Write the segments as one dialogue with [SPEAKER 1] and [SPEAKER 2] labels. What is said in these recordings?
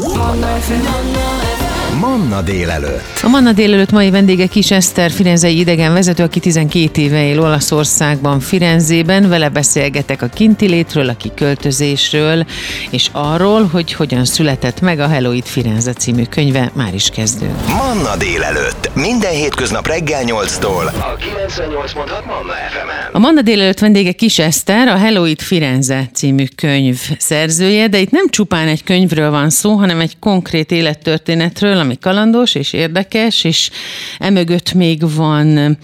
[SPEAKER 1] Mon rêve, mon rêve. Manna délelőtt.
[SPEAKER 2] A Manna délelőtt mai vendége Kis Eszter, firenzei idegen vezető, aki 12 éve él Olaszországban, Firenzében. Vele beszélgetek a kinti létről, a kiköltözésről, és arról, hogy hogyan született meg a Hello It Firenze című könyve. Már is kezdünk.
[SPEAKER 1] Manna délelőtt. Minden hétköznap reggel 8-tól. A 98.6 Manna fm
[SPEAKER 2] A Manna délelőtt vendége Kis Eszter, a Hello It Firenze című könyv szerzője, de itt nem csupán egy könyvről van szó, hanem egy konkrét élettörténetről, ami kalandos és érdekes, és emögött még van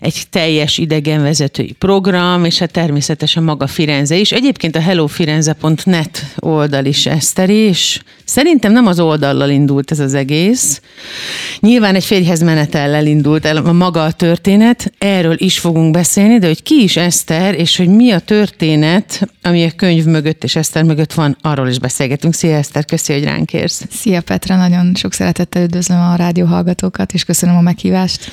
[SPEAKER 2] egy teljes idegenvezetői program, és hát természetesen maga Firenze is. Egyébként a hellofirenze.net oldal is Eszteri, és szerintem nem az oldallal indult ez az egész. Nyilván egy férjhez menetellel indult el a maga a történet, erről is fogunk beszélni, de hogy ki is Eszter, és hogy mi a történet, ami a könyv mögött és Eszter mögött van, arról is beszélgetünk. Szia Eszter, köszi, hogy ránk érsz.
[SPEAKER 3] Szia Petra, nagyon sok szeretettel üdvözlöm a rádióhallgatókat, és köszönöm a meghívást.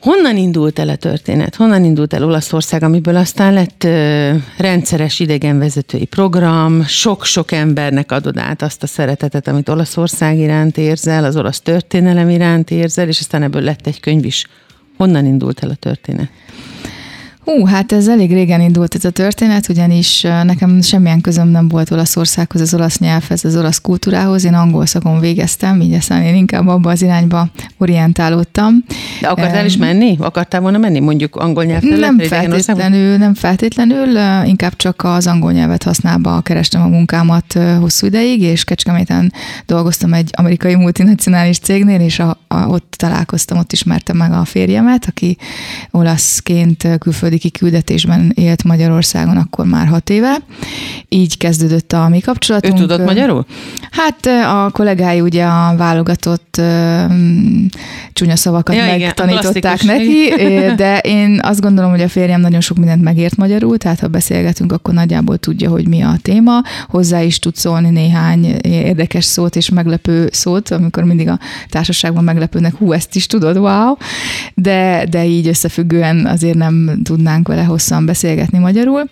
[SPEAKER 2] Honnan indult el a történet? Honnan indult el Olaszország, amiből aztán lett ö, rendszeres idegenvezetői program, sok-sok embernek adod át azt a szeretetet, amit Olaszország iránt érzel, az olasz történelem iránt érzel, és aztán ebből lett egy könyv is. Honnan indult el a történet?
[SPEAKER 3] Hú, hát ez elég régen indult ez a történet, ugyanis nekem semmilyen közöm nem volt Olaszországhoz, az olasz nyelvhez, az olasz kultúrához. Én angol szakon végeztem, így aztán én inkább abba az irányba orientálódtam.
[SPEAKER 2] De akartál is menni? Akartál volna menni mondjuk angol nyelvterületre?
[SPEAKER 3] Nem feltétlenül, nem feltétlenül, inkább csak az angol nyelvet használva kerestem a munkámat hosszú ideig, és Kecskeméten dolgoztam egy amerikai multinacionális cégnél, és a, a, ott találkoztam, ott ismertem meg a férjemet, aki olaszként külföldi kiküldetésben élt Magyarországon akkor már hat éve. Így kezdődött a mi kapcsolatunk.
[SPEAKER 2] Ő tudott magyarul?
[SPEAKER 3] Hát a kollégái ugye a válogatott um, csúnya szavakat ja, megtanították igen, neki, de én azt gondolom, hogy a férjem nagyon sok mindent megért magyarul, tehát ha beszélgetünk, akkor nagyjából tudja, hogy mi a téma. Hozzá is tud szólni néhány érdekes szót és meglepő szót, amikor mindig a társaságban meglepődnek, hú, ezt is tudod, wow, de, de így összefüggően azért nem tud tudnánk vele hosszan beszélgetni magyarul.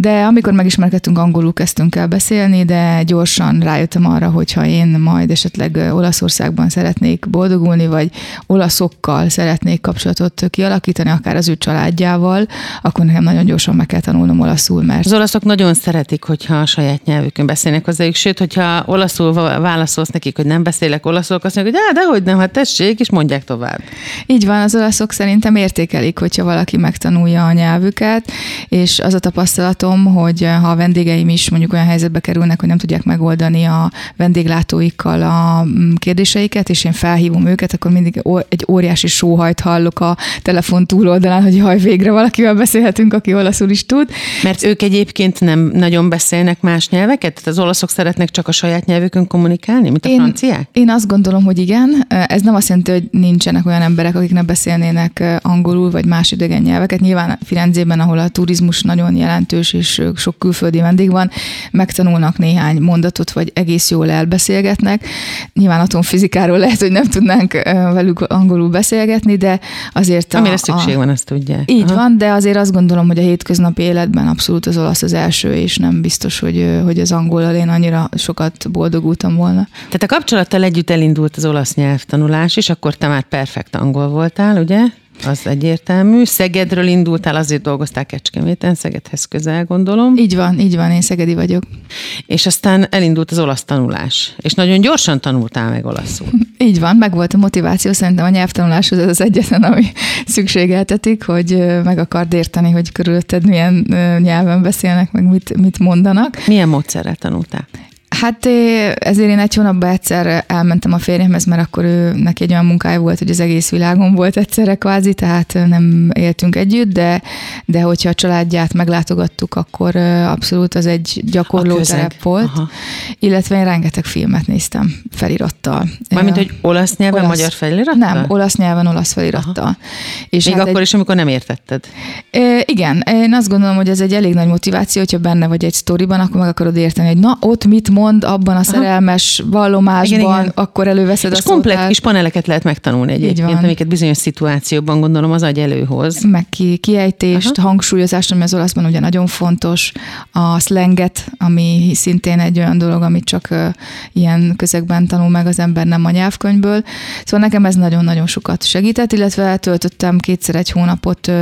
[SPEAKER 3] De amikor megismerkedtünk, angolul kezdtünk el beszélni, de gyorsan rájöttem arra, hogy ha én majd esetleg Olaszországban szeretnék boldogulni, vagy olaszokkal szeretnék kapcsolatot kialakítani, akár az ő családjával, akkor nekem nagyon gyorsan meg kell tanulnom olaszul, mert...
[SPEAKER 2] Az olaszok nagyon szeretik, hogyha a saját nyelvükön beszélnek hozzájuk, sőt, hogyha olaszul válaszolsz nekik, hogy nem beszélek olaszul, azt mondják, hogy de hogy nem, hát tessék, és mondják tovább.
[SPEAKER 3] Így van, az olaszok szerintem értékelik, hogyha valaki megtanulja a nyelvüket, és az a tapasztalatom, látom, hogy eh, ha a vendégeim is mondjuk olyan helyzetbe kerülnek, hogy nem tudják megoldani a vendéglátóikkal a mm, kérdéseiket, és én felhívom őket, akkor mindig egy óriási sóhajt hallok a telefon túloldalán, hogy haj, végre valakivel beszélhetünk, aki olaszul is tud.
[SPEAKER 2] Mert ők egyébként nem nagyon beszélnek más nyelveket? Tehát az olaszok szeretnek csak a saját nyelvükön kommunikálni, mint a
[SPEAKER 3] én,
[SPEAKER 2] franciák?
[SPEAKER 3] Én azt gondolom, hogy igen. Ez nem azt jelenti, hogy nincsenek olyan emberek, akik ne beszélnének eh, angolul vagy más idegen nyelveket. Nyilván Firenzében, ahol a turizmus nagyon jelentős, és sok külföldi vendég van, megtanulnak néhány mondatot, vagy egész jól elbeszélgetnek. Nyilván atomfizikáról lehet, hogy nem tudnánk velük angolul beszélgetni, de azért...
[SPEAKER 2] Amire a, szükség van, azt tudják.
[SPEAKER 3] Így Aha. van, de azért azt gondolom, hogy a hétköznapi életben abszolút az olasz az első, és nem biztos, hogy, hogy az angolal én annyira sokat boldogultam volna.
[SPEAKER 2] Tehát a kapcsolattal együtt elindult az olasz nyelvtanulás, és akkor te már perfekt angol voltál, ugye? Az egyértelmű. Szegedről indultál, azért dolgoztál Kecskeméten, Szegedhez közel gondolom.
[SPEAKER 3] Így van, így van, én szegedi vagyok.
[SPEAKER 2] És aztán elindult az olasz tanulás. És nagyon gyorsan tanultál meg olaszul.
[SPEAKER 3] Így van, meg volt a motiváció, szerintem a nyelvtanulás az az egyetlen, ami szükségeltetik, hogy meg akard érteni, hogy körülötted milyen nyelven beszélnek, meg mit, mit mondanak.
[SPEAKER 2] Milyen módszerrel tanultál?
[SPEAKER 3] Hát ezért én egy hónapban egyszer elmentem a férjemhez, mert akkor ő, neki egy olyan munkája volt, hogy az egész világon volt egyszerre kvázi, tehát nem éltünk együtt, de, de hogyha a családját meglátogattuk, akkor abszolút az egy gyakorló terep volt. Aha. Illetve én rengeteg filmet néztem felirattal.
[SPEAKER 2] Mármint, hogy olasz nyelven, olasz, magyar felirattal?
[SPEAKER 3] Nem, olasz nyelven, olasz felirattal.
[SPEAKER 2] És Még hát akkor egy, is, amikor nem értetted?
[SPEAKER 3] E, igen, én azt gondolom, hogy ez egy elég nagy motiváció, hogyha benne vagy egy sztoriban, akkor meg akarod érteni, hogy na, ott mit mond, mond abban a szerelmes vallomásban, igen, igen. akkor előveszed
[SPEAKER 2] És
[SPEAKER 3] a
[SPEAKER 2] komplet kis paneleket lehet megtanulni egyébként, amiket bizonyos szituációban gondolom az agy előhoz.
[SPEAKER 3] Meg ki, kiejtést, Aha. hangsúlyozást, ami az olaszban ugye nagyon fontos, a slanget, ami szintén egy olyan dolog, amit csak ilyen közegben tanul meg az ember, nem a nyelvkönyvből. Szóval nekem ez nagyon-nagyon sokat segített, illetve töltöttem kétszer egy hónapot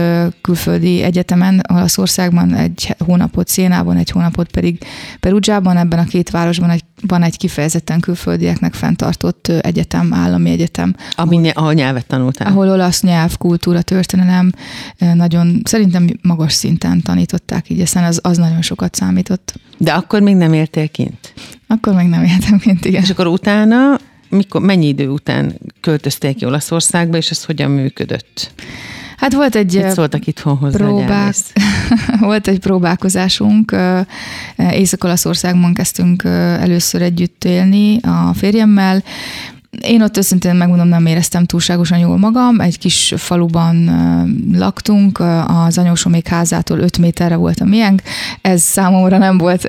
[SPEAKER 3] külföldi egyetemen, Olaszországban, egy hónapot Szénában, egy hónapot pedig Perugiában, ebben a két városban egy, van egy kifejezetten külföldieknek fenntartott egyetem, állami egyetem.
[SPEAKER 2] Ami, ahol, ahol nyelvet tanultál.
[SPEAKER 3] Ahol olasz nyelv, kultúra, történelem nagyon, szerintem magas szinten tanították, így aztán az, az nagyon sokat számított.
[SPEAKER 2] De akkor még nem értél kint?
[SPEAKER 3] Akkor még nem éltem kint, igen.
[SPEAKER 2] És akkor utána, mikor, mennyi idő után költöztél ki Olaszországba, és ez hogyan működött?
[SPEAKER 3] Hát volt egy
[SPEAKER 2] Mit szóltak itthon hozzá,
[SPEAKER 3] próbák, volt egy próbálkozásunk. Észak-Olaszországban kezdtünk először együtt élni a férjemmel, én ott őszintén megmondom, nem éreztem túlságosan jól magam. Egy kis faluban laktunk, az anyósomék házától 5 méterre volt a miénk. Ez számomra nem volt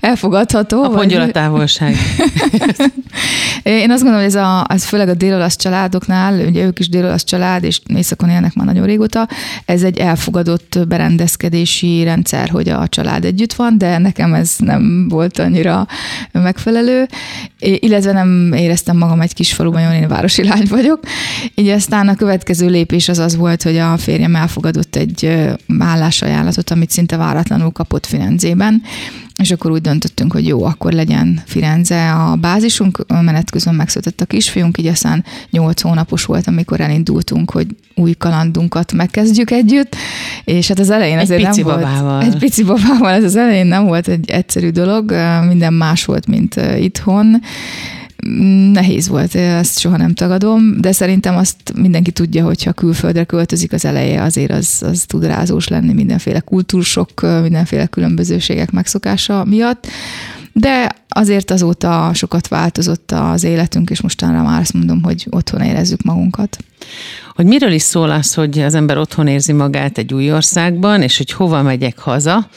[SPEAKER 3] elfogadható.
[SPEAKER 2] A vagy... távolság.
[SPEAKER 3] Én azt gondolom, hogy ez, a, ez főleg a délolasz családoknál, ugye ők is délolasz család, és északon élnek már nagyon régóta, ez egy elfogadott berendezkedési rendszer, hogy a család együtt van, de nekem ez nem volt annyira megfelelő, illetve nem éreztem magam egy kis faluban, jól én városi lány vagyok. Így aztán a következő lépés az az volt, hogy a férjem elfogadott egy állásajánlatot, amit szinte váratlanul kapott Firenzében, és akkor úgy döntöttünk, hogy jó, akkor legyen Firenze a bázisunk, menet közben megszületett a kisfiunk, így aztán nyolc hónapos volt, amikor elindultunk, hogy új kalandunkat megkezdjük együtt, és hát az elején
[SPEAKER 2] egy
[SPEAKER 3] azért
[SPEAKER 2] pici
[SPEAKER 3] nem
[SPEAKER 2] babával.
[SPEAKER 3] volt... Egy pici babával. Ez az elején nem volt egy egyszerű dolog, minden más volt, mint itthon, nehéz volt, ezt soha nem tagadom, de szerintem azt mindenki tudja, hogyha külföldre költözik az eleje, azért az, az tud rázós lenni mindenféle kultúrsok, mindenféle különbözőségek megszokása miatt. De azért azóta sokat változott az életünk, és mostanra már azt mondom, hogy otthon érezzük magunkat
[SPEAKER 2] hogy miről is szól az, hogy az ember otthon érzi magát egy új országban, és hogy hova megyek haza.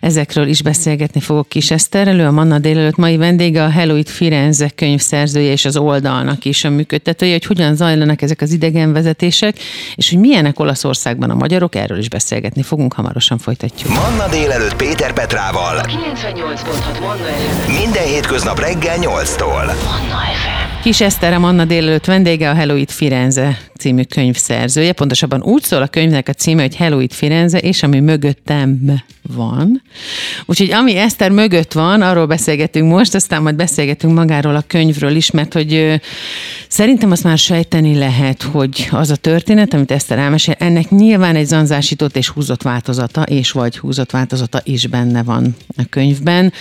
[SPEAKER 2] Ezekről is beszélgetni fogok Kis Eszterrel, ő a Manna délelőtt mai vendége, a Hello It Firenze könyvszerzője és az oldalnak is a működtetője, hogy hogyan zajlanak ezek az idegenvezetések, és hogy milyenek Olaszországban a magyarok, erről is beszélgetni fogunk, hamarosan folytatjuk.
[SPEAKER 1] Manna délelőtt Péter Petrával. 98.6 Manna Minden hétköznap reggel 8-tól. Manna FM.
[SPEAKER 2] Kis Eszter, a Manna délelőtt vendége, a Hello It Firenze című könyv szerzője. Pontosabban úgy szól a könyvnek a címe, hogy Hello It Firenze, és ami mögöttem van. Úgyhogy ami Eszter mögött van, arról beszélgetünk most, aztán majd beszélgetünk magáról a könyvről is, mert hogy szerintem azt már sejteni lehet, hogy az a történet, amit Eszter elmesél, ennek nyilván egy zanzásított és húzott változata, és vagy húzott változata is benne van a könyvben.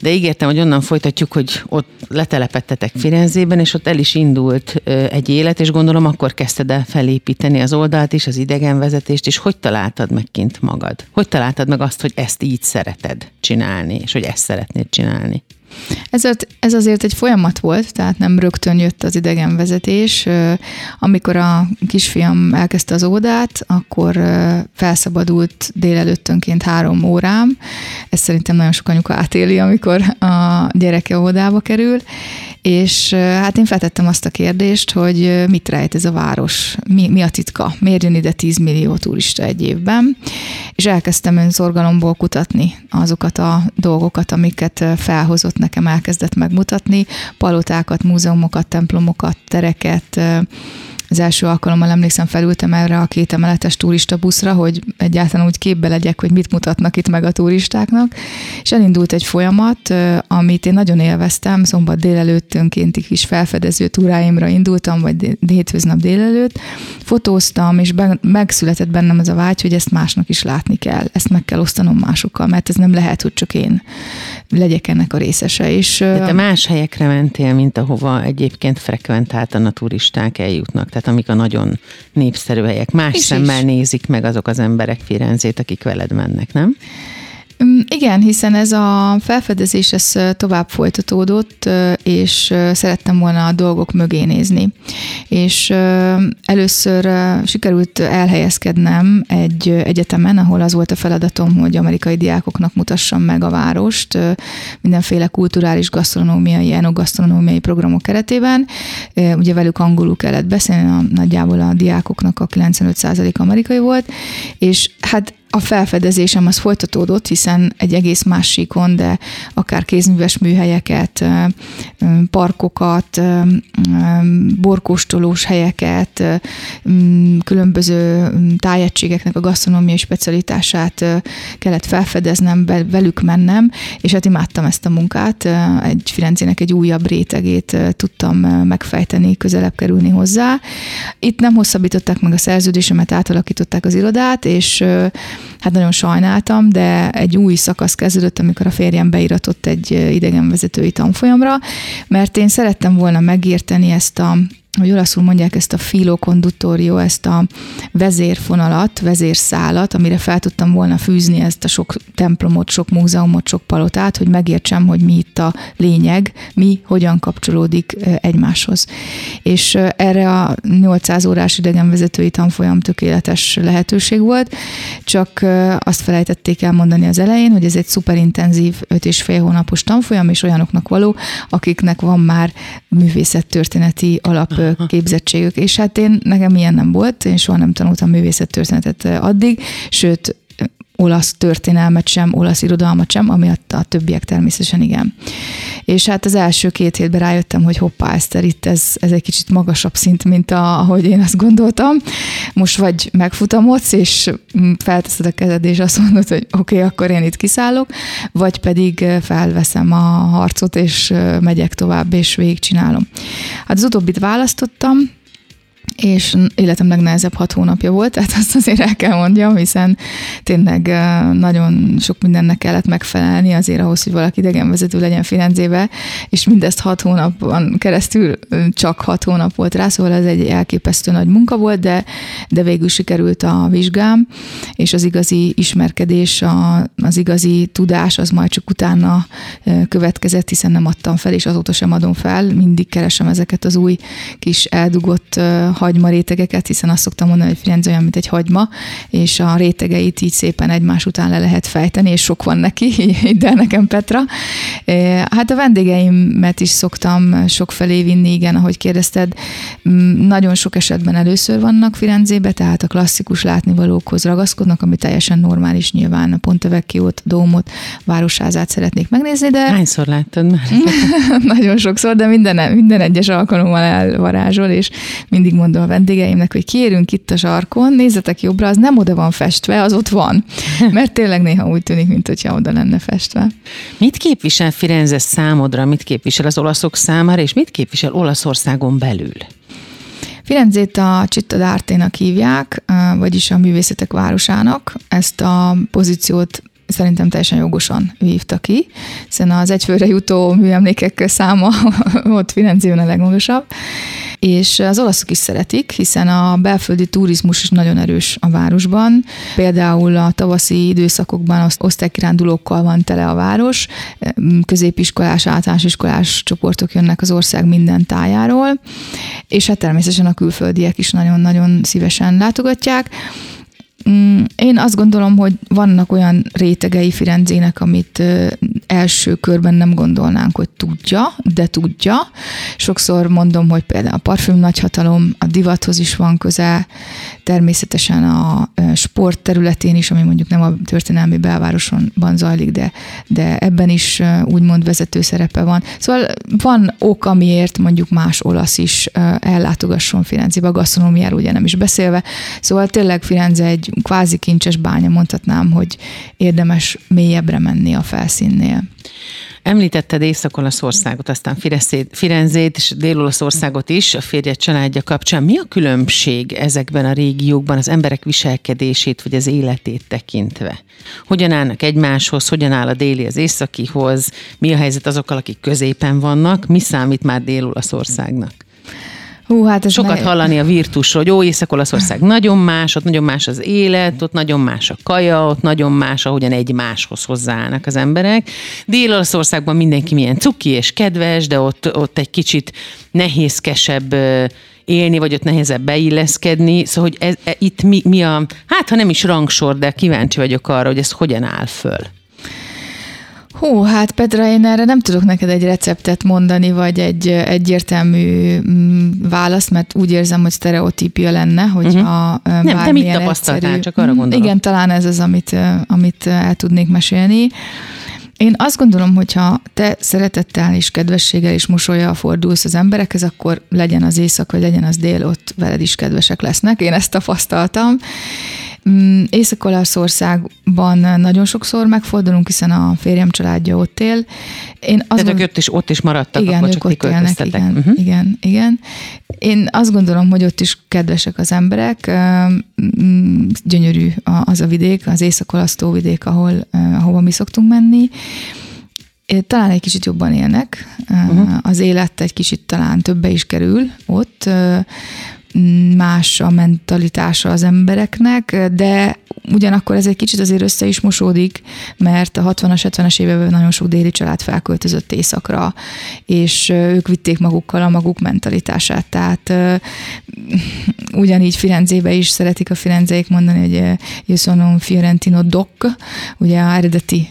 [SPEAKER 2] De ígértem, hogy onnan folytatjuk, hogy ott letelepettetek Firenzében, és ott el is indult egy élet, és gondolom akkor kezdted el felépíteni az oldalt is, az idegenvezetést, és hogy találtad meg kint magad? Hogy találtad meg azt, hogy ezt így szereted csinálni, és hogy ezt szeretnéd csinálni?
[SPEAKER 3] Ez, ez azért egy folyamat volt, tehát nem rögtön jött az idegenvezetés. Amikor a kisfiam elkezdte az ódát, akkor felszabadult délelőttönként három órám. Ez szerintem nagyon sok anyuka átéli, amikor a gyereke ódába kerül, és hát én feltettem azt a kérdést, hogy mit rejt ez a város, mi, mi a titka, miért jön ide 10 millió turista egy évben, és elkezdtem önszorgalomból kutatni azokat a dolgokat, amiket felhozott nekem, elkezdett megmutatni, palotákat, múzeumokat, templomokat, tereket, az első alkalommal emlékszem, felültem erre a két emeletes turista buszra, hogy egyáltalán úgy képbe legyek, hogy mit mutatnak itt meg a turistáknak, és elindult egy folyamat, amit én nagyon élveztem, szombat délelőttönkénti kis felfedező túráimra indultam, vagy hétfőznap délelőtt, fotóztam, és be, megszületett bennem az a vágy, hogy ezt másnak is látni kell, ezt meg kell osztanom másokkal, mert ez nem lehet, hogy csak én legyek ennek a részese. És,
[SPEAKER 2] De te más helyekre mentél, mint ahova egyébként frekventáltan a turisták eljutnak, tehát amik a nagyon népszerű helyek. Más is szemmel is. nézik meg azok az emberek Firenzét, akik veled mennek, nem?
[SPEAKER 3] Mm, igen, hiszen ez a felfedezés ez tovább folytatódott, és szerettem volna a dolgok mögé nézni. És először sikerült elhelyezkednem egy egyetemen, ahol az volt a feladatom, hogy amerikai diákoknak mutassam meg a várost mindenféle kulturális, gasztronómiai, enogasztronómiai programok keretében. Ugye velük angolul kellett beszélni, nagyjából a diákoknak a 95% amerikai volt, és hát a felfedezésem az folytatódott, hiszen egy egész másikon, de akár kézműves műhelyeket, parkokat, borkóstolós helyeket, különböző tájegységeknek a gasztronómiai specialitását kellett felfedeznem, velük mennem, és hát imádtam ezt a munkát. Egy Firencének egy újabb rétegét tudtam megfejteni, közelebb kerülni hozzá. Itt nem hosszabbították meg a szerződésemet, átalakították az irodát, és hát nagyon sajnáltam, de egy új szakasz kezdődött, amikor a férjem beiratott egy idegenvezetői tanfolyamra, mert én szerettem volna megérteni ezt a hogy olaszul mondják ezt a filo conduttorio, ezt a vezérfonalat, vezérszálat, amire fel tudtam volna fűzni ezt a sok templomot, sok múzeumot, sok palotát, hogy megértsem, hogy mi itt a lényeg, mi hogyan kapcsolódik egymáshoz. És erre a 800 órás idegenvezetői tanfolyam tökéletes lehetőség volt, csak azt felejtették elmondani az elején, hogy ez egy szuperintenzív 5 és fél hónapos tanfolyam, és olyanoknak való, akiknek van már művészettörténeti alap képzettségük, és hát én, nekem ilyen nem volt, én soha nem tanultam művészettörténetet addig, sőt, olasz történelmet sem, olasz irodalmat sem, ami a többiek természetesen igen. És hát az első két hétben rájöttem, hogy hoppá, Eszter, itt ez, ez egy kicsit magasabb szint, mint a, ahogy én azt gondoltam. Most vagy megfutamodsz, és felteszed a kezed, és azt mondod, hogy oké, okay, akkor én itt kiszállok, vagy pedig felveszem a harcot, és megyek tovább, és végigcsinálom. Hát az utóbbit választottam, és életem legnehezebb hat hónapja volt, tehát azt azért el kell mondjam, hiszen tényleg nagyon sok mindennek kellett megfelelni azért ahhoz, hogy valaki idegenvezető legyen Firenzébe, és mindezt hat hónapon keresztül csak hat hónap volt rá, szóval ez egy elképesztő nagy munka volt, de, de végül sikerült a vizsgám, és az igazi ismerkedés, a, az igazi tudás, az majd csak utána következett, hiszen nem adtam fel, és azóta sem adom fel, mindig keresem ezeket az új kis eldugott hagyma rétegeket, hiszen azt szoktam mondani, hogy Firenze olyan, mint egy hagyma, és a rétegeit így szépen egymás után le lehet fejteni, és sok van neki, de nekem Petra. Hát a vendégeimet is szoktam sok felé vinni, igen, ahogy kérdezted. Mm, nagyon sok esetben először vannak Firenzébe, tehát a klasszikus látnivalókhoz ragaszkodnak, ami teljesen normális nyilván. A Ponte Vecchiót, Dómot, Városházát szeretnék megnézni, de...
[SPEAKER 2] Hányszor láttad már?
[SPEAKER 3] nagyon sokszor, de minden, minden egyes alkalommal elvarázsol, és mindig mond mondom a vendégeimnek, hogy kérünk itt a sarkon, nézzetek jobbra, az nem oda van festve, az ott van. Mert tényleg néha úgy tűnik, mint hogyha oda lenne festve.
[SPEAKER 2] Mit képvisel Firenze számodra, mit képvisel az olaszok számára, és mit képvisel Olaszországon belül?
[SPEAKER 3] Firenzét a Città d'Arte-nak hívják, vagyis a művészetek városának. Ezt a pozíciót szerintem teljesen jogosan vívta ki, hiszen az egyfőre jutó műemlékek száma ott Firenzében a legmagasabb, és az olaszok is szeretik, hiszen a belföldi turizmus is nagyon erős a városban. Például a tavaszi időszakokban osztálykirándulókkal van tele a város, középiskolás, általános iskolás csoportok jönnek az ország minden tájáról, és hát természetesen a külföldiek is nagyon-nagyon szívesen látogatják. Mm, én azt gondolom, hogy vannak olyan rétegei Firenzének, amit első körben nem gondolnánk, hogy tudja, de tudja. Sokszor mondom, hogy például a parfüm nagyhatalom, a divathoz is van köze, természetesen a sport területén is, ami mondjuk nem a történelmi belvárosonban zajlik, de, de ebben is úgymond vezető szerepe van. Szóval van ok, amiért mondjuk más olasz is ellátogasson Firenzébe, a gasztronómiáról ugye nem is beszélve. Szóval tényleg Firenze egy kvázi kincses bánya, mondhatnám, hogy érdemes mélyebbre menni a felszínnél.
[SPEAKER 2] Említetted Észak-Olaszországot, aztán Firenzét és Dél-Olaszországot is, a férje családja kapcsán. Mi a különbség ezekben a régiókban az emberek viselkedését vagy az életét tekintve? Hogyan állnak egymáshoz, hogyan áll a déli az északihoz, mi a helyzet azokkal, akik középen vannak, mi számít már Dél-Olaszországnak? Hú, hát ez Sokat ne... hallani a virtusról, hogy ó, Észak-Olaszország nagyon más, ott nagyon más az élet, ott nagyon más a kaja, ott nagyon más, ahogyan egy máshoz hozzáállnak az emberek. Dél-Olaszországban mindenki milyen cuki és kedves, de ott, ott egy kicsit nehézkesebb élni, vagy ott nehezebb beilleszkedni. Szóval, hogy ez, e, itt mi, mi a, hát ha nem is rangsor, de kíváncsi vagyok arra, hogy ez hogyan áll föl.
[SPEAKER 3] Hú, hát Petra, én erre nem tudok neked egy receptet mondani, vagy egy egyértelmű mm, választ, mert úgy érzem, hogy sztereotípia lenne, hogy uh-huh. a
[SPEAKER 2] Nem, te mit tapasztaltál, egyszerű, csak arra gondolok.
[SPEAKER 3] Igen, talán ez az, amit, amit el tudnék mesélni. Én azt gondolom, hogy ha te szeretettel és kedvességgel és mosolyjal fordulsz az emberekhez, akkor legyen az éjszak, vagy legyen az dél, ott veled is kedvesek lesznek. Én ezt tapasztaltam. Mm, Észak-Olaszországban nagyon sokszor megfordulunk, hiszen a férjem családja ott él.
[SPEAKER 2] Én azt Tehát gond... is ott is maradtak,
[SPEAKER 3] igen,
[SPEAKER 2] akkor
[SPEAKER 3] csak ott élnek, igen, uh-huh. igen, igen. Én azt gondolom, hogy ott is kedvesek az emberek. Mm, gyönyörű az a vidék, az észak-olasz tóvidék, ahol, ahova mi szoktunk menni talán egy kicsit jobban élnek, uh-huh. az élet egy kicsit talán többe is kerül ott, más a mentalitása az embereknek, de ugyanakkor ez egy kicsit azért össze is mosódik, mert a 60-as, 70-es években nagyon sok déli család felköltözött északra, és ők vitték magukkal a maguk mentalitását. Tehát ugyanígy Firenzébe is szeretik a firenzeik mondani, hogy io fiorentino doc, ugye a eredeti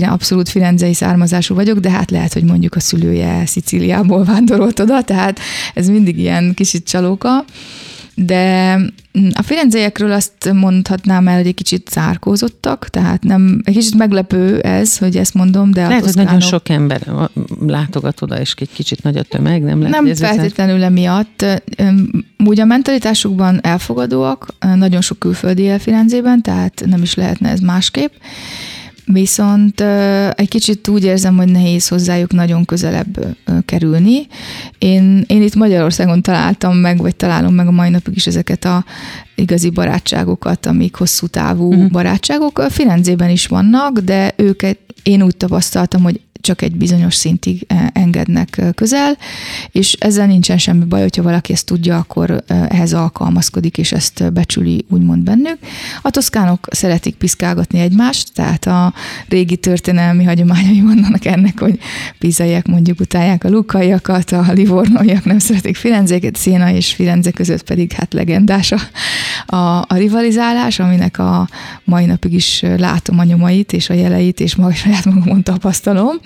[SPEAKER 3] abszolút firenzei származású vagyok, de hát lehet, hogy mondjuk a szülője Szicíliából vándorolt oda, tehát ez mindig ilyen kicsit csalóka de mm, a firenzeiekről azt mondhatnám el, hogy egy kicsit zárkózottak, tehát nem, egy kicsit meglepő ez, hogy ezt mondom, de
[SPEAKER 2] Lehet, hogy nagyon sok ember látogat oda, és egy kicsit nagy a tömeg, nem lehet?
[SPEAKER 3] Nem feltétlenül emiatt. Úgy a mentalitásukban elfogadóak, nagyon sok külföldi él Firenzében, tehát nem is lehetne ez másképp. Viszont egy kicsit úgy érzem, hogy nehéz hozzájuk nagyon közelebb kerülni. Én, én itt Magyarországon találtam meg, vagy találom meg a mai napig is ezeket a igazi barátságokat, amik hosszú távú uh-huh. barátságok. Firenzében is vannak, de őket én úgy tapasztaltam, hogy csak egy bizonyos szintig eh, engednek eh, közel, és ezzel nincsen semmi baj, hogyha valaki ezt tudja, akkor eh, ehhez alkalmazkodik, és ezt becsüli úgymond bennük. A toszkánok szeretik piszkálgatni egymást, tehát a régi történelmi hagyományai vannak ennek, hogy pizaiak mondjuk utálják a lukaiakat, a livornóiak nem szeretik Firenzéket, Széna és Firenze között pedig hát legendás a, a, a rivalizálás, aminek a mai napig is látom a nyomait és a jeleit, és maga saját magamon tapasztalom.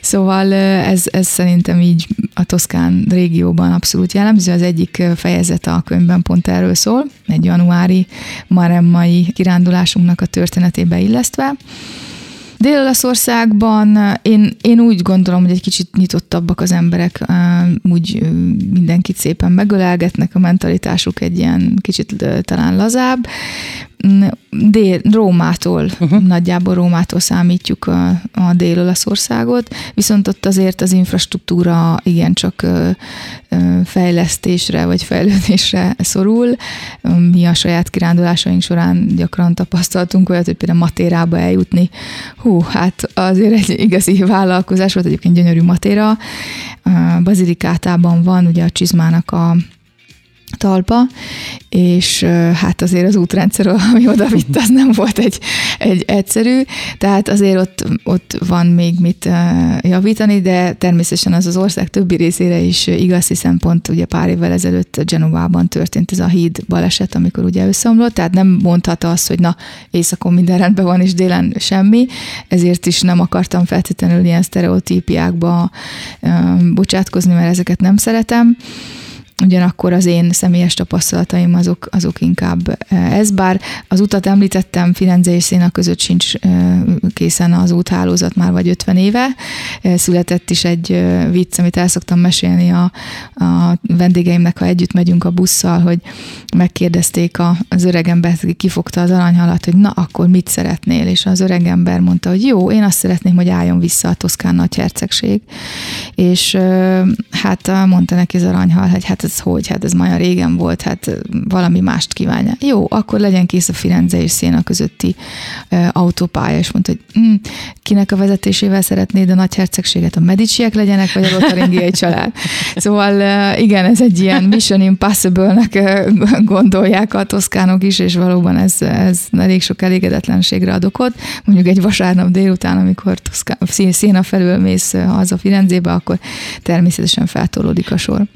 [SPEAKER 3] Szóval ez, ez szerintem így a Toszkán régióban abszolút jellemző. Az egyik fejezet a könyvben pont erről szól, egy januári maremmai kirándulásunknak a történetébe illesztve. Dél-Olaszországban én, én úgy gondolom, hogy egy kicsit nyitottabbak az emberek, úgy mindenkit szépen megölelgetnek, a mentalitásuk egy ilyen kicsit talán lazább, dél, Rómától, uh-huh. nagyjából Rómától számítjuk a, a Dél-Olaszországot, viszont ott azért az infrastruktúra igencsak fejlesztésre vagy fejlődésre szorul. Mi a saját kirándulásaink során gyakran tapasztaltunk olyat, hogy például Matérába eljutni. Hú, hát azért egy igazi vállalkozás volt, egyébként gyönyörű Matéra. Bazilikátában van ugye a csizmának a talpa, és hát azért az útrendszer, ami oda vitt, az nem volt egy, egy egyszerű, tehát azért ott, ott van még mit javítani, de természetesen az az ország többi részére is igaz, hiszen pont ugye pár évvel ezelőtt Genovában történt ez a híd baleset, amikor ugye összeomlott, tehát nem mondhat azt, hogy na, éjszakon minden rendben van, és délen semmi, ezért is nem akartam feltétlenül ilyen sztereotípiákba bocsátkozni, mert ezeket nem szeretem. Ugyanakkor az én személyes tapasztalataim azok, azok inkább eh, ez, bár az utat említettem, Firenze és Széna között sincs eh, készen az úthálózat már vagy 50 éve. Eh, született is egy vicc, amit el szoktam mesélni a, a vendégeimnek, ha együtt megyünk a busszal, hogy megkérdezték a, az öregember, aki kifogta az aranyhalat, hogy na, akkor mit szeretnél? És az öregember mondta, hogy jó, én azt szeretném, hogy álljon vissza a Toszkán nagyhercegség. És hát mondta neki az aranyhal, hogy hát ez ez hogy, hát ez már régen volt, hát valami mást kívánja. Jó, akkor legyen kész a Firenze és Széna közötti autópálya, és mondta, hogy hm, kinek a vezetésével szeretnéd a nagyhercegséget, a Mediciek legyenek, vagy a Lotaringiai család. Szóval igen, ez egy ilyen Mission Impossible-nek gondolják a toszkánok is, és valóban ez, ez elég sok elégedetlenségre ad okot. Mondjuk egy vasárnap délután, amikor Toszkán, Széna felül mész haza Firenzébe, akkor természetesen feltolódik a sor.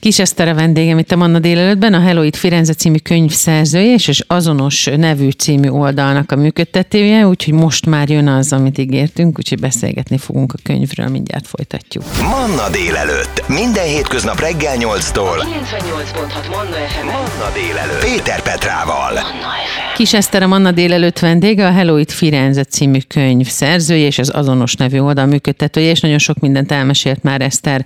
[SPEAKER 2] Kis Eszter a vendégem itt a Manna délelőttben, a Hello It Firenze című könyv szerzője, és az azonos nevű című oldalnak a működtetője, úgyhogy most már jön az, amit ígértünk, úgyhogy beszélgetni fogunk a könyvről, mindjárt folytatjuk.
[SPEAKER 1] Manna délelőtt, minden hétköznap reggel 8-tól. 98.6 Manna FM. Manna délelőtt. Péter Petrával. Manna
[SPEAKER 2] FM. Kis Eszter a Manna délelőtt vendége, a Hello It Firenze című könyv szerzője, és az azonos nevű oldal működtetője, és nagyon sok mindent elmesélt már Eszter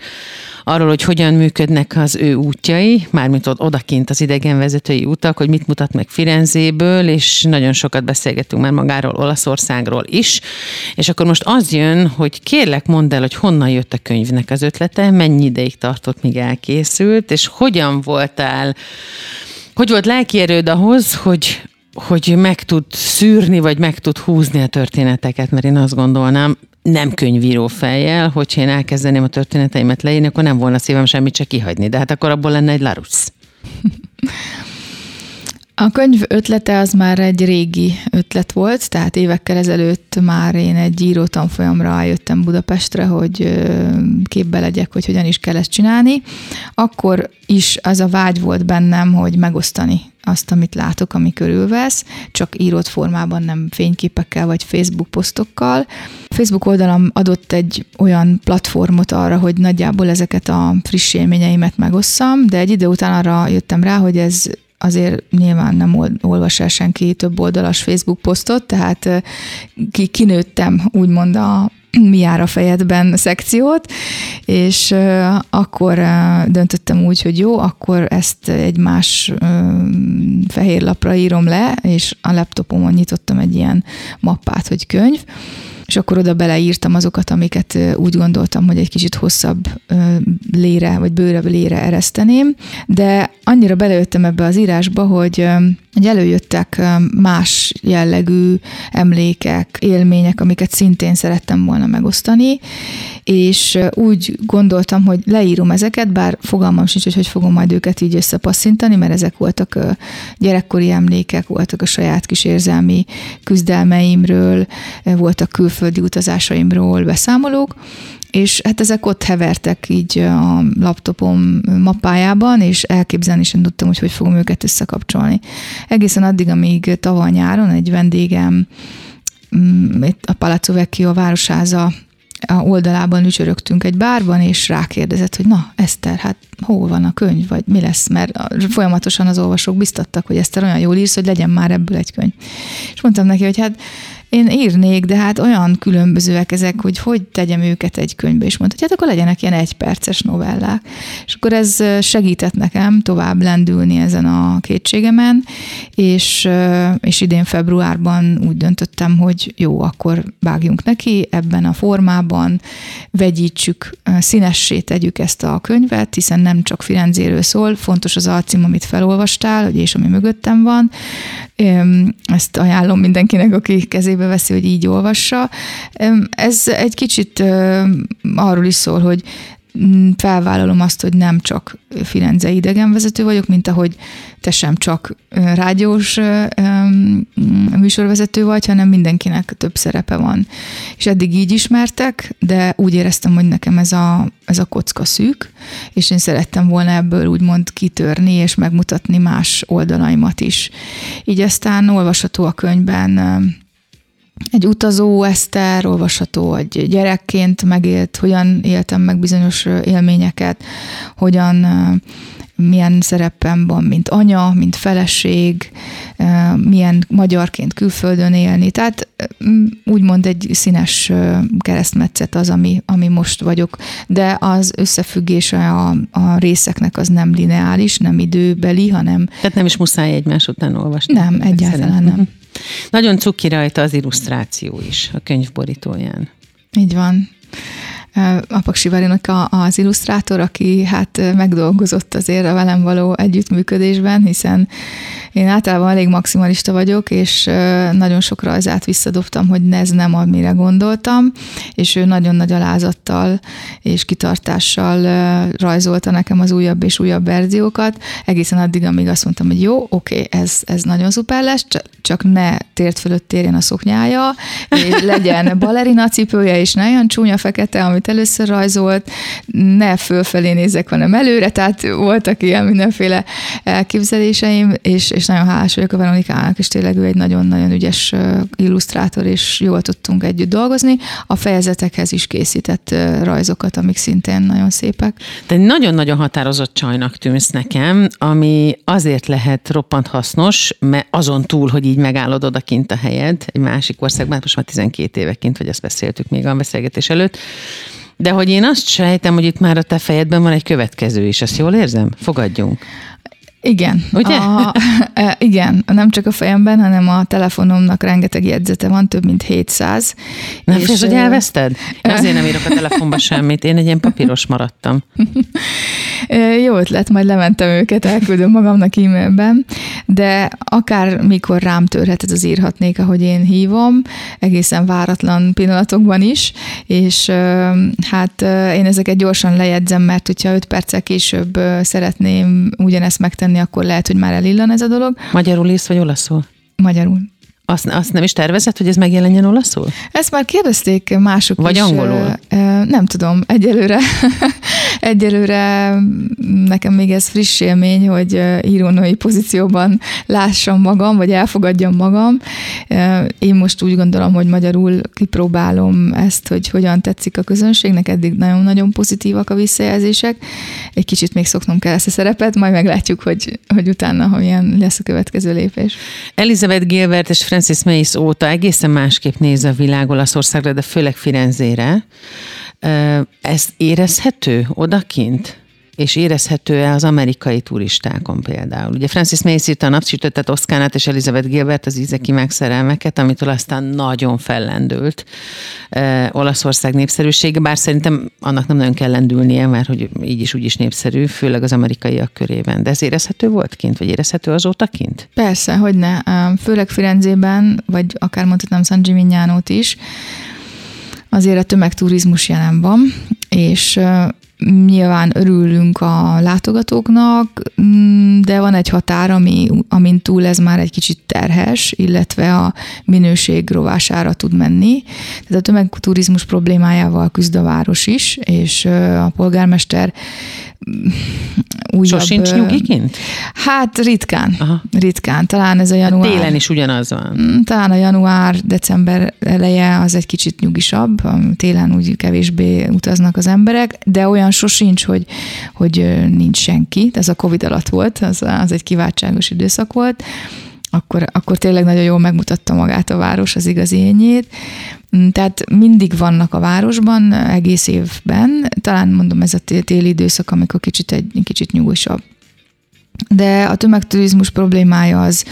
[SPEAKER 2] arról, hogy hogyan működnek az ő útjai, mármint ott odakint az idegenvezetői utak, hogy mit mutat meg Firenzéből, és nagyon sokat beszélgetünk már magáról, Olaszországról is. És akkor most az jön, hogy kérlek mondd el, hogy honnan jött a könyvnek az ötlete, mennyi ideig tartott, míg elkészült, és hogyan voltál, hogy volt lelki erőd ahhoz, hogy hogy meg tud szűrni, vagy meg tud húzni a történeteket, mert én azt gondolnám, nem könyvíró fejjel, hogyha én elkezdeném a történeteimet leírni, akkor nem volna szívem semmit se kihagyni, de hát akkor abból lenne egy Larusz.
[SPEAKER 3] A könyv ötlete az már egy régi ötlet volt, tehát évekkel ezelőtt már én egy író tanfolyamra jöttem Budapestre, hogy képbe legyek, hogy hogyan is kell ezt csinálni. Akkor is az a vágy volt bennem, hogy megosztani azt, amit látok, ami körülvesz, csak írott formában, nem fényképekkel vagy Facebook posztokkal. Facebook oldalam adott egy olyan platformot arra, hogy nagyjából ezeket a friss élményeimet megosszam, de egy idő után arra jöttem rá, hogy ez azért nyilván nem olvas el senki több oldalas Facebook posztot, tehát ki, kinőttem úgymond a mi jár a fejedben szekciót, és akkor döntöttem úgy, hogy jó, akkor ezt egy más fehér lapra írom le, és a laptopomon nyitottam egy ilyen mappát, hogy könyv, és akkor oda beleírtam azokat, amiket úgy gondoltam, hogy egy kicsit hosszabb lére, vagy bőrebb lére ereszteném, de annyira belejöttem ebbe az írásba, hogy hogy előjöttek más jellegű emlékek, élmények, amiket szintén szerettem volna megosztani, és úgy gondoltam, hogy leírom ezeket, bár fogalmam sincs, hogy hogy fogom majd őket így összepasszintani, mert ezek voltak gyerekkori emlékek, voltak a saját kis érzelmi küzdelmeimről, voltak külföldi utazásaimról beszámolók, és hát ezek ott hevertek így a laptopom mappájában, és elképzelni sem tudtam, hogy hogy fogom őket összekapcsolni. Egészen addig, amíg tavaly nyáron egy vendégem mm, itt a Palazzo Vecchio városháza oldalában ücsörögtünk egy bárban, és rákérdezett, hogy na, Eszter, hát hol van a könyv, vagy mi lesz, mert folyamatosan az olvasók biztattak, hogy Eszter olyan jól írsz, hogy legyen már ebből egy könyv. És mondtam neki, hogy hát én írnék, de hát olyan különbözőek ezek, hogy hogy tegyem őket egy könyvbe, és mondta, hogy hát akkor legyenek ilyen egyperces novellák. És akkor ez segített nekem tovább lendülni ezen a kétségemen, és, és idén februárban úgy döntöttem, hogy jó, akkor vágjunk neki ebben a formában, vegyítsük, színessé tegyük ezt a könyvet, hiszen nem csak Firenzéről szól, fontos az alcím, amit felolvastál, és ami mögöttem van. Ezt ajánlom mindenkinek, aki kezébe kezébe veszi, hogy így olvassa. Ez egy kicsit arról is szól, hogy mm, felvállalom azt, hogy nem csak Firenze idegenvezető vagyok, mint ahogy te sem csak rádiós műsorvezető vagy, hanem mindenkinek több szerepe van. És eddig így ismertek, de úgy éreztem, hogy nekem ez a, ez a kocka szűk, és én szerettem volna ebből úgymond kitörni, és megmutatni más oldalaimat is. Így aztán olvasható a könyvben egy utazó Eszter, olvasható egy gyerekként megélt, hogyan éltem meg bizonyos élményeket, hogyan milyen szerepem van, mint anya, mint feleség, milyen magyarként külföldön élni. Tehát úgymond egy színes keresztmetszet az, ami, ami most vagyok, de az összefüggése a, a részeknek az nem lineáris, nem időbeli, hanem...
[SPEAKER 2] Tehát nem is muszáj egymás után olvasni.
[SPEAKER 3] Nem, egyáltalán nem.
[SPEAKER 2] Nagyon cuki rajta az illusztráció is a könyv borítóján.
[SPEAKER 3] Így van. Apaksi Varinak az illusztrátor, aki hát megdolgozott azért a velem való együttműködésben, hiszen én általában elég maximalista vagyok, és nagyon sok rajzát visszadobtam, hogy ez nem, amire gondoltam, és ő nagyon nagy alázattal és kitartással rajzolta nekem az újabb és újabb verziókat, egészen addig, amíg azt mondtam, hogy jó, oké, ez, ez nagyon szuper lesz, csak ne tért fölött térjen a szoknyája, és legyen balerina cipője, és ne olyan csúnya fekete, amit először rajzolt, ne fölfelé nézek, hanem előre, tehát voltak ilyen mindenféle elképzeléseim, és, és nagyon hálás vagyok a Veronikának, és tényleg ő egy nagyon-nagyon ügyes illusztrátor, és jól tudtunk együtt dolgozni. A fejezetekhez is készített rajzokat, amik szintén nagyon szépek.
[SPEAKER 2] Te nagyon-nagyon határozott csajnak tűnsz nekem, ami azért lehet roppant hasznos, mert azon túl, hogy így megállod odakint a helyed, egy másik országban, most már 12 éve kint vagy, ezt beszéltük még a beszélgetés előtt, de hogy én azt sejtem, hogy itt már a te fejedben van egy következő is, ezt jól érzem? Fogadjunk.
[SPEAKER 3] Igen.
[SPEAKER 2] Ugye? A,
[SPEAKER 3] e, igen, nem csak a fejemben, hanem a telefonomnak rengeteg jegyzete van, több mint 700.
[SPEAKER 2] Nem félsz, hogy elveszted? Én azért nem írok a telefonba semmit, én egy ilyen papíros maradtam.
[SPEAKER 3] Jó ötlet, majd lementem őket, elküldöm magamnak e-mailben, de akár mikor rám törhet ez az írhatnék, ahogy én hívom, egészen váratlan pillanatokban is, és hát én ezeket gyorsan lejegyzem, mert hogyha 5 perccel később szeretném ugyanezt megtenni, tenni, akkor lehet, hogy már elillan ez a dolog.
[SPEAKER 2] Magyarul írsz, vagy olaszul?
[SPEAKER 3] Magyarul.
[SPEAKER 2] Azt, azt nem is tervezett, hogy ez megjelenjen olaszul?
[SPEAKER 3] Ezt már kérdezték mások
[SPEAKER 2] Vagy
[SPEAKER 3] is.
[SPEAKER 2] angolul?
[SPEAKER 3] Nem tudom, egyelőre, egyelőre nekem még ez friss élmény, hogy írónői pozícióban lássam magam, vagy elfogadjam magam. Én most úgy gondolom, hogy magyarul kipróbálom ezt, hogy hogyan tetszik a közönségnek, eddig nagyon-nagyon pozitívak a visszajelzések. Egy kicsit még szoknom kell ezt a szerepet, majd meglátjuk, hogy, hogy utána hogyan lesz a következő lépés.
[SPEAKER 2] Elizabeth Gilbert és Francis Mace óta egészen másképp néz a világ Olaszországra, de főleg Firenzére. Ez érezhető odakint? és érezhető-e az amerikai turistákon például. Ugye Francis Mace írta a napsütöttet Oszkánát és Elizabeth Gilbert az ízeki megszerelmeket, amitől aztán nagyon fellendült e, Olaszország népszerűsége, bár szerintem annak nem nagyon kell lendülnie, mert hogy így is úgy is népszerű, főleg az amerikaiak körében. De ez érezhető volt kint, vagy érezhető azóta kint?
[SPEAKER 3] Persze, hogy ne. Főleg Firenzében, vagy akár mondhatnám San Gimignánót is, azért a tömegturizmus jelen van, és nyilván örülünk a látogatóknak, mm, de van egy határ, ami, amin túl ez már egy kicsit terhes, illetve a minőség rovására tud menni. Tehát a tömegturizmus problémájával küzd a város is, és a polgármester
[SPEAKER 2] újabb... Sosincs nyugiként?
[SPEAKER 3] Hát ritkán. Aha. Ritkán. Talán ez a január...
[SPEAKER 2] Télen is ugyanaz van.
[SPEAKER 3] Mm, talán a január, december eleje az egy kicsit nyugisabb, télen úgy kevésbé utaznak az emberek, de olyan sosincs, hogy, hogy nincs senki. Ez a Covid alatt volt, az, az egy kiváltságos időszak volt akkor, akkor tényleg nagyon jól megmutatta magát a város az igazi ényét. Mm, tehát mindig vannak a városban egész évben, talán mondom ez a téli időszak, amikor kicsit egy kicsit nyugosabb. De a tömegturizmus problémája az,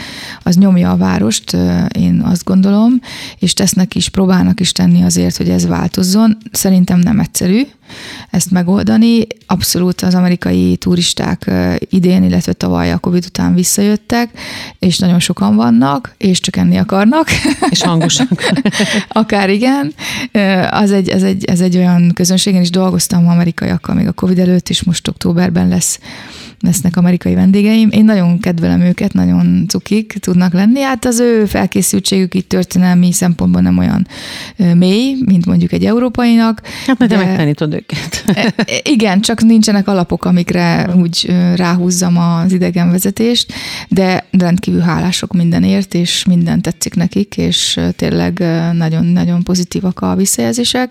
[SPEAKER 3] az nyomja a várost, én azt gondolom, és tesznek is, próbálnak is tenni azért, hogy ez változzon. Szerintem nem egyszerű ezt megoldani. Abszolút az amerikai turisták idén, illetve tavaly a Covid után visszajöttek, és nagyon sokan vannak, és csak enni akarnak.
[SPEAKER 2] És hangosak.
[SPEAKER 3] Akár igen. Az egy, ez, egy, ez egy olyan közönség, én is dolgoztam amerikaiakkal még a Covid előtt, és most októberben lesz lesznek amerikai vendégeim. Én nagyon kedvelem őket, nagyon cukik tudnak lenni. Hát az ő felkészültségük itt történelmi szempontból nem olyan mély, mint mondjuk egy európainak.
[SPEAKER 2] Hát mert de... te megtanítod őket.
[SPEAKER 3] E, e, igen, csak nincsenek alapok, amikre úgy ráhúzzam az idegenvezetést, de rendkívül hálások mindenért, és minden tetszik nekik, és tényleg nagyon-nagyon pozitívak a visszajelzések.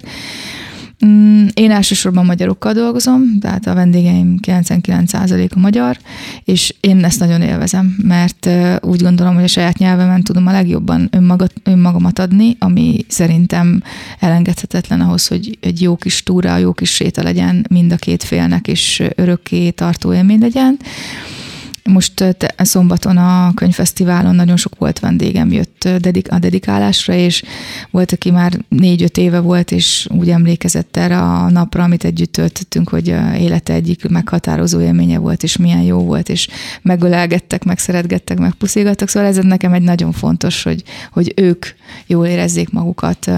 [SPEAKER 3] Mm, én elsősorban magyarokkal dolgozom, tehát a vendégeim 99% a magyar, és én ezt nagyon élvezem, mert úgy gondolom, hogy a saját nyelvemen tudom a legjobban önmagat, önmagamat adni, ami szerintem elengedhetetlen ahhoz, hogy egy jó kis túra, jó kis séta legyen mind a két félnek, és örökké tartó élmény legyen. Most szombaton a könyvfesztiválon nagyon sok volt vendégem, jött a dedikálásra, és volt, aki már négy-öt éve volt, és úgy emlékezett erre a napra, amit együtt töltöttünk, hogy élete egyik meghatározó élménye volt, és milyen jó volt, és megölelgettek, megszeretgettek, megpuszígattak. Szóval ez nekem egy nagyon fontos, hogy, hogy ők jól érezzék magukat,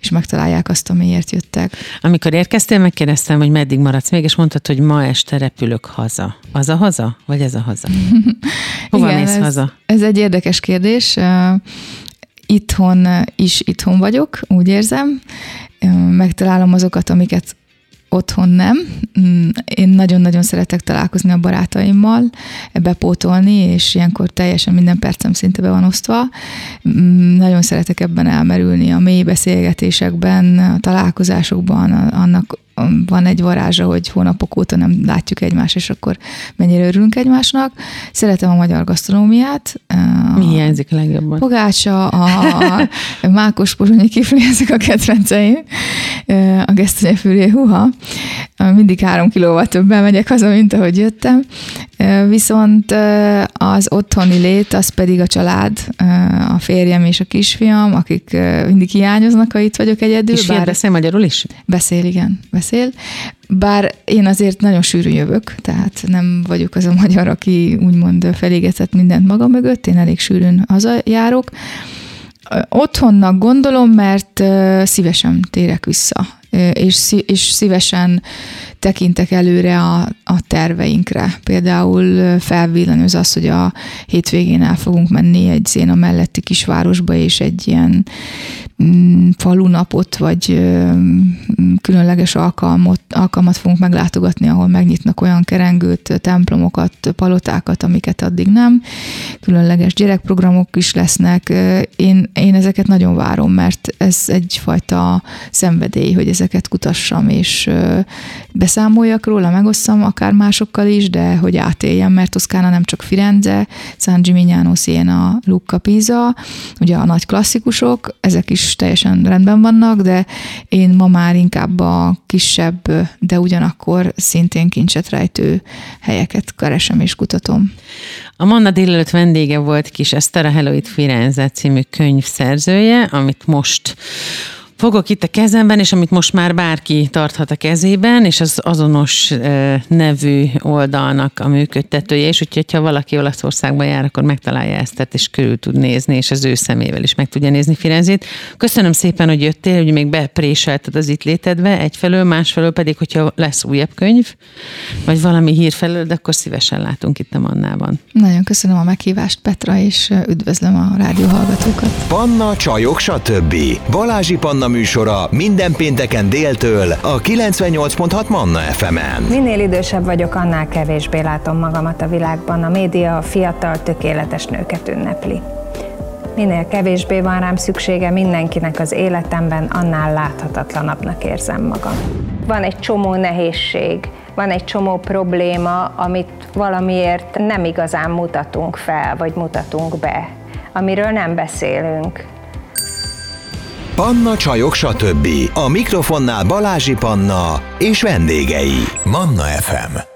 [SPEAKER 3] és megtalálják azt, amiért jöttek.
[SPEAKER 2] Amikor érkeztél, megkérdeztem, hogy meddig maradsz még, és mondtad, hogy ma este repülök haza. Az a haza, vagy ez a haza? Hova Igen, mész ez, haza?
[SPEAKER 3] Ez egy érdekes kérdés. Itthon is itthon vagyok, úgy érzem. Megtalálom azokat, amiket otthon nem. Mm, én nagyon-nagyon szeretek találkozni a barátaimmal, bepótolni, és ilyenkor teljesen minden percem szinte be van osztva. Mm, nagyon szeretek ebben elmerülni a mély beszélgetésekben, a találkozásokban, annak van egy varázsa, hogy hónapok óta nem látjuk egymást, és akkor mennyire örülünk egymásnak. Szeretem a magyar gasztronómiát.
[SPEAKER 2] Mi hiányzik a legjobban?
[SPEAKER 3] Pogácsa, a, mákos pozsonyi kifli, ezek a kedvenceim. A gesztenyefűré, huha. Mindig három kilóval többen megyek haza, mint ahogy jöttem. Viszont az otthoni lét, az pedig a család, a férjem és a kisfiam, akik mindig hiányoznak, ha itt vagyok egyedül.
[SPEAKER 2] És bár... beszél magyarul is?
[SPEAKER 3] Beszél, igen, beszél. Bár én azért nagyon sűrű jövök, tehát nem vagyok az a magyar, aki úgymond felégetett mindent maga mögött, én elég sűrűn hazajárok. Otthonnak gondolom, mert szívesen térek vissza, és szívesen tekintek előre a, a terveinkre. Például felvillanyoz az, hogy a hétvégén el fogunk menni egy Zéna melletti kisvárosba, és egy ilyen mm, falunapot, vagy különleges alkalmat, alkalmat fogunk meglátogatni, ahol megnyitnak olyan kerengőt, templomokat, palotákat, amiket addig nem. Különleges gyerekprogramok is lesznek. Én, én ezeket nagyon várom, mert ez egyfajta szenvedély, hogy ezeket kutassam, és beszámoljak róla, megosszam akár másokkal is, de hogy átéljem, mert Toszkána nem csak Firenze, San Gimignano, Siena, Lucca, Pisa, ugye a nagy klasszikusok, ezek is teljesen rendben vannak, de én ma már inkább a kisebb, de ugyanakkor szintén kincset rejtő helyeket keresem és kutatom.
[SPEAKER 2] A Manna délelőtt vendége volt Kis Eszter, a Hello It Firenze című könyv szerzője, amit most fogok itt a kezemben, és amit most már bárki tarthat a kezében, és az azonos nevű oldalnak a működtetője, és úgyhogy ha valaki Olaszországban jár, akkor megtalálja ezt, és körül tud nézni, és az ő szemével is meg tudja nézni Firenzét. Köszönöm szépen, hogy jöttél, hogy még bepréselted az itt létedbe, egyfelől, másfelől pedig, hogyha lesz újabb könyv, vagy valami hírfelől, de akkor szívesen látunk itt a Mannában.
[SPEAKER 3] Nagyon köszönöm a meghívást, Petra, és üdvözlöm a rádió hallgatókat.
[SPEAKER 1] Panna, csajok, stb. Balázsi Panna műsora minden pénteken déltől a 98.6 Manna FM-en.
[SPEAKER 4] Minél idősebb vagyok, annál kevésbé látom magamat a világban. A média a fiatal, tökéletes nőket ünnepli. Minél kevésbé van rám szüksége mindenkinek az életemben, annál láthatatlanabbnak érzem magam. Van egy csomó nehézség, van egy csomó probléma, amit valamiért nem igazán mutatunk fel, vagy mutatunk be, amiről nem beszélünk.
[SPEAKER 1] Panna Csajok, stb. A mikrofonnál Balázsi Panna és vendégei. Manna FM.